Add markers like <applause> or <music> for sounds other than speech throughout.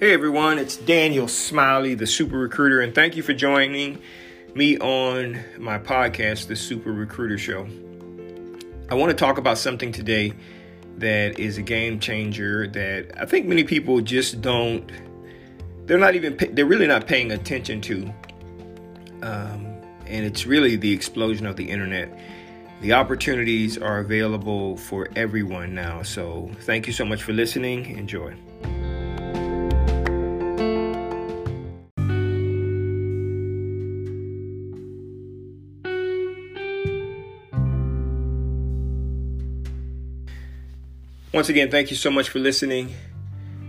Hey everyone, it's Daniel Smiley, the Super Recruiter, and thank you for joining me on my podcast, The Super Recruiter Show. I want to talk about something today that is a game changer that I think many people just don't, they're not even, they're really not paying attention to. Um, and it's really the explosion of the internet. The opportunities are available for everyone now. So thank you so much for listening. Enjoy. Once again, thank you so much for listening.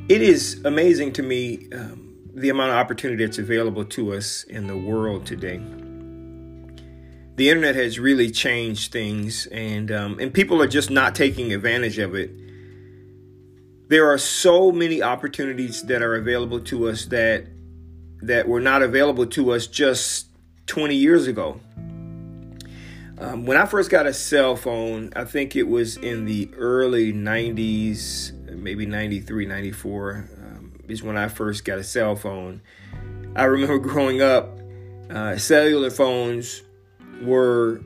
It is amazing to me um, the amount of opportunity that's available to us in the world today. The internet has really changed things, and um, and people are just not taking advantage of it. There are so many opportunities that are available to us that that were not available to us just 20 years ago. Um, when I first got a cell phone, I think it was in the early 90s, maybe 93, 94, um, is when I first got a cell phone. I remember <laughs> growing up, uh, cellular phones were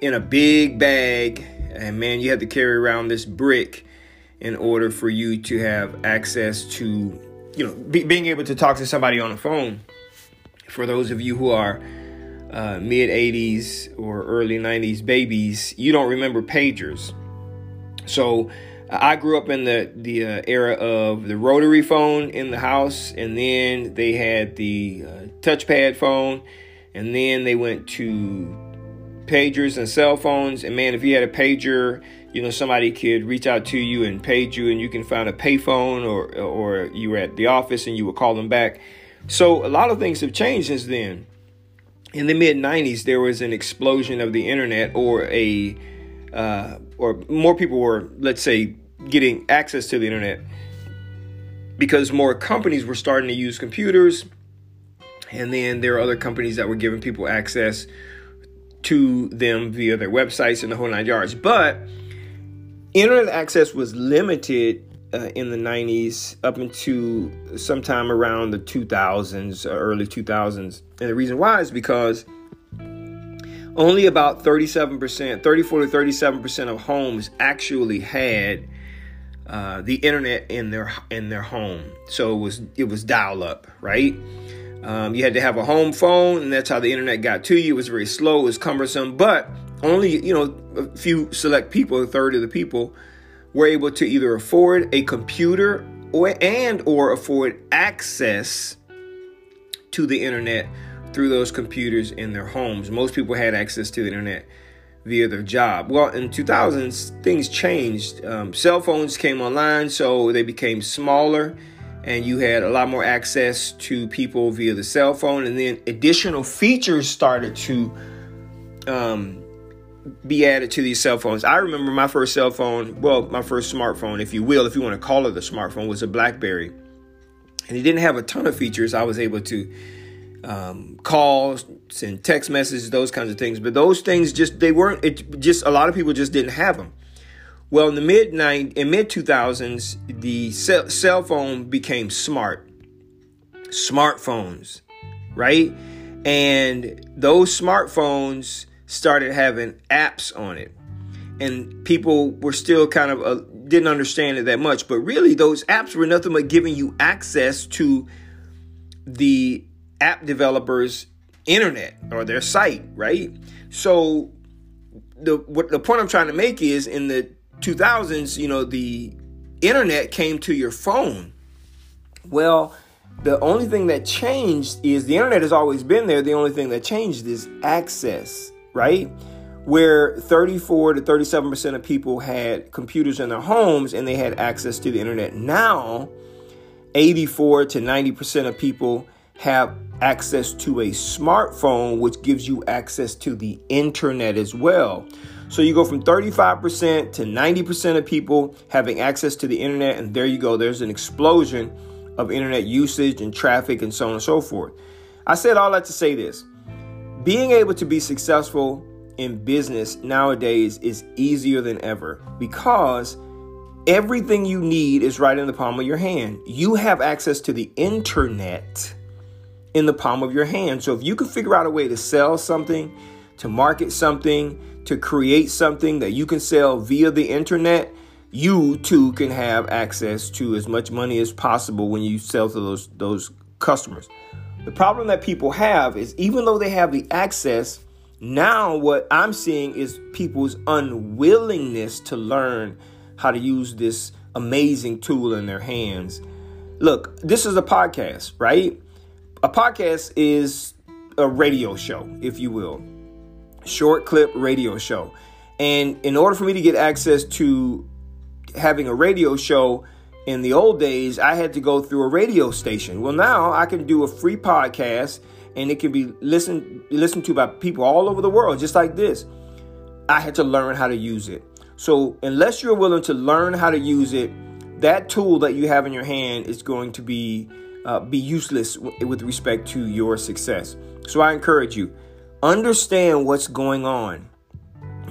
in a big bag, and man, you had to carry around this brick in order for you to have access to, you know, be, being able to talk to somebody on the phone. For those of you who are uh, mid 80s or early 90s babies, you don't remember pagers. So I grew up in the the uh, era of the rotary phone in the house, and then they had the uh, touchpad phone, and then they went to pagers and cell phones. And man, if you had a pager, you know somebody could reach out to you and page you, and you can find a payphone, or or you were at the office and you would call them back. So a lot of things have changed since then in the mid 90s there was an explosion of the internet or a uh, or more people were let's say getting access to the internet because more companies were starting to use computers. And then there are other companies that were giving people access to them via their websites and the whole nine yards. But internet access was limited uh, in the 90s up into sometime around the 2000s, uh, early 2000s. And the reason why is because only about 37%, 34 to 37% of homes actually had uh, the internet in their in their home. So it was it was dial up, right? Um, you had to have a home phone, and that's how the internet got to you. It was very slow, it was cumbersome, but only you know a few select people, a third of the people, were able to either afford a computer or and or afford access to the internet through those computers in their homes. Most people had access to the internet via their job. Well, in 2000s, things changed. Um, cell phones came online, so they became smaller, and you had a lot more access to people via the cell phone. And then additional features started to um, be added to these cell phones. I remember my first cell phone, well, my first smartphone, if you will, if you want to call it a smartphone, was a Blackberry. And it didn't have a ton of features. I was able to um, call, send text messages, those kinds of things. But those things just, they weren't, it just, a lot of people just didn't have them. Well, in the mid nine, in mid 2000s, the cell, cell phone became smart. Smartphones, right? And those smartphones, started having apps on it. And people were still kind of uh, didn't understand it that much. But really, those apps were nothing but giving you access to the app developers' internet or their site, right? So the what the point I'm trying to make is in the 2000s, you know, the internet came to your phone. Well, the only thing that changed is the internet has always been there. The only thing that changed is access right? Where 34 to 37% of people had computers in their homes and they had access to the internet. Now, 84 to 90% of people have access to a smartphone, which gives you access to the internet as well. So you go from 35% to 90% of people having access to the internet, and there you go. There's an explosion of internet usage and traffic and so on and so forth. I said all that to say this being able to be successful in business nowadays is easier than ever because Everything you need is right in the palm of your hand. You have access to the internet in the palm of your hand. So if you can figure out a way to sell something, to market something, to create something that you can sell via the internet, you too can have access to as much money as possible when you sell to those those customers. The problem that people have is even though they have the access, now what I'm seeing is people's unwillingness to learn how to use this amazing tool in their hands. Look, this is a podcast, right? A podcast is a radio show, if you will, short clip radio show. And in order for me to get access to having a radio show in the old days, I had to go through a radio station. Well, now I can do a free podcast and it can be listened listened to by people all over the world, just like this. I had to learn how to use it. So unless you're willing to learn how to use it, that tool that you have in your hand is going to be uh, be useless w- with respect to your success. So I encourage you, understand what's going on.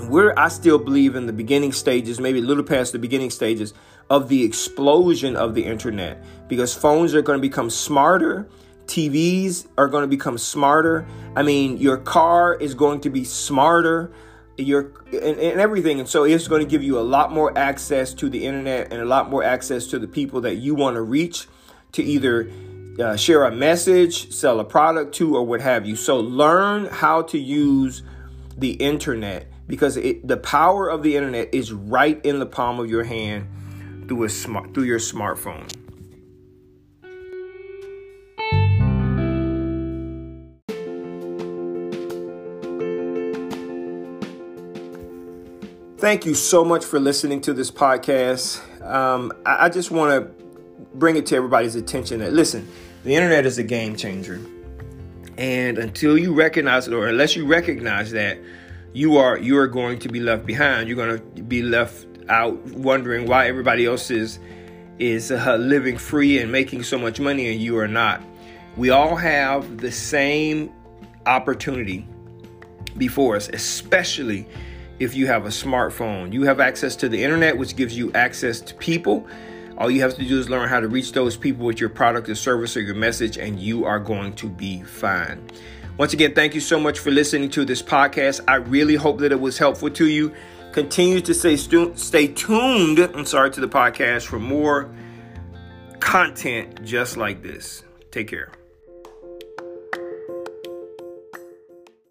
We're I still believe in the beginning stages, maybe a little past the beginning stages of the explosion of the internet because phones are going to become smarter. TVs are going to become smarter. I mean, your car is going to be smarter your and, and, everything and so it's going to give you a lot more access to the internet and a lot more access to the people that you want to reach to either uh, share a message sell a product to or what have you so learn how to use the internet because it, the power of the internet is right in the palm of your hand through a smart through your smartphone Thank you so much for listening to this podcast. Um, I, I just want to bring it to everybody's attention that listen, the internet is a game changer. And until you recognize it, or unless you recognize that, you are you are going to be left behind. You're going to be left out wondering why everybody else is is uh, living free and making so much money and you are not. We all have the same opportunity before us, especially if you have a smartphone. You have access to the internet, which gives you access to people. All you have to do is learn how to reach those people with your product or service or your message, and you are going to be fine. Once again, thank you so much for listening to this podcast. I really hope that it was helpful to you. Continue to stay, stu- stay tuned, I'm sorry, to the podcast for more content just like this. Take care.